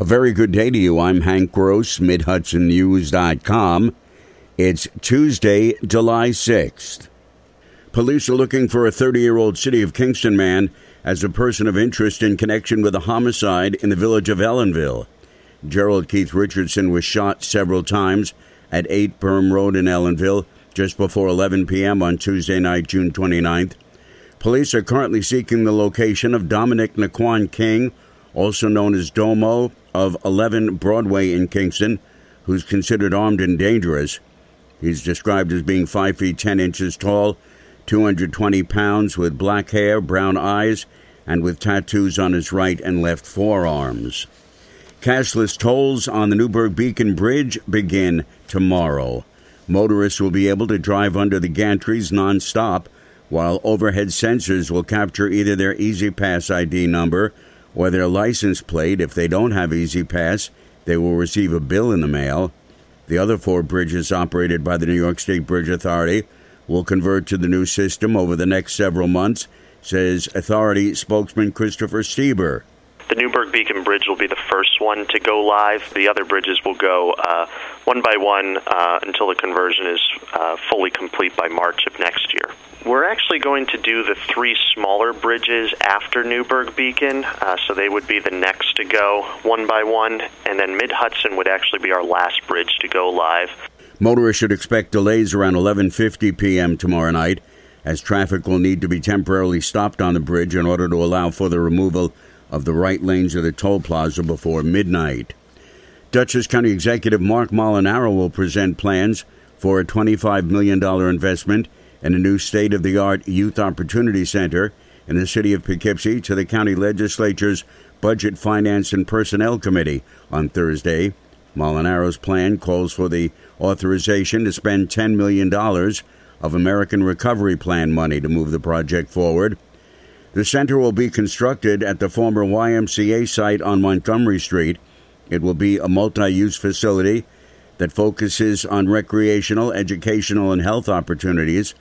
A very good day to you. I'm Hank Gross, MidHudsonNews.com. It's Tuesday, July 6th. Police are looking for a 30 year old City of Kingston man as a person of interest in connection with a homicide in the village of Ellenville. Gerald Keith Richardson was shot several times at 8 Berme Road in Ellenville just before 11 p.m. on Tuesday night, June 29th. Police are currently seeking the location of Dominic Naquan King, also known as Domo, of 11 Broadway in Kingston, who's considered armed and dangerous. He's described as being 5 feet 10 inches tall, 220 pounds, with black hair, brown eyes, and with tattoos on his right and left forearms. Cashless tolls on the Newburgh Beacon Bridge begin tomorrow. Motorists will be able to drive under the gantries non-stop, while overhead sensors will capture either their E-ZPass ID number or their license plate. If they don't have E-ZPass, they will receive a bill in the mail. The other four bridges operated by the New York State Bridge Authority will convert to the new system over the next several months, says Authority spokesman Christopher Stieber. The Newburgh Beacon Bridge will be the first one to go live. The other bridges will go uh, one by one uh, until the conversion is uh, fully complete by March of next year. We're actually going to do the three smaller bridges after Newburgh Beacon, uh, so they would be the next to go one by one, and then Mid Hudson would actually be our last bridge to go live. Motorists should expect delays around 11:50 p.m. tomorrow night, as traffic will need to be temporarily stopped on the bridge in order to allow for the removal of the right lanes of the toll plaza before midnight. Dutchess County Executive Mark Molinaro will present plans for a $25 million investment in a new state of the art youth opportunity center in the city of Poughkeepsie to the county legislature's Budget, Finance, and Personnel Committee on Thursday. Molinaro's plan calls for the authorization to spend $10 million of American Recovery Plan money to move the project forward. The center will be constructed at the former YMCA site on Montgomery Street. It will be a multi use facility that focuses on recreational, educational, and health opportunities,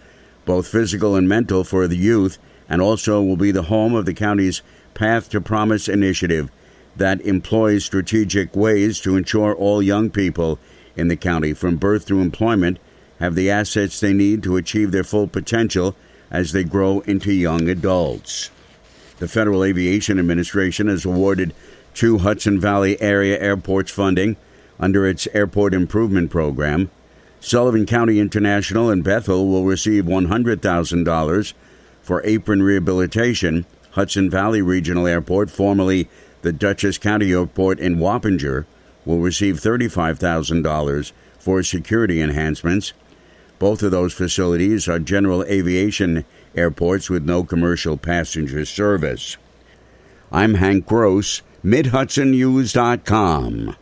both physical and mental, for the youth, and also will be the home of the county's Path to Promise initiative that employs strategic ways to ensure all young people in the county, from birth to employment, have the assets they need to achieve their full potential as they grow into young adults. The Federal Aviation Administration has awarded two Hudson Valley area airports funding under its Airport Improvement Program. Sullivan County International and Bethel will receive $100,000 for apron rehabilitation. Hudson Valley Regional Airport, formerly the Dutchess County Airport in Wappinger, will receive $35,000 for security enhancements. Both of those facilities are general aviation airports with no commercial passenger service. I'm Hank Gross, MidHudsonNews.com.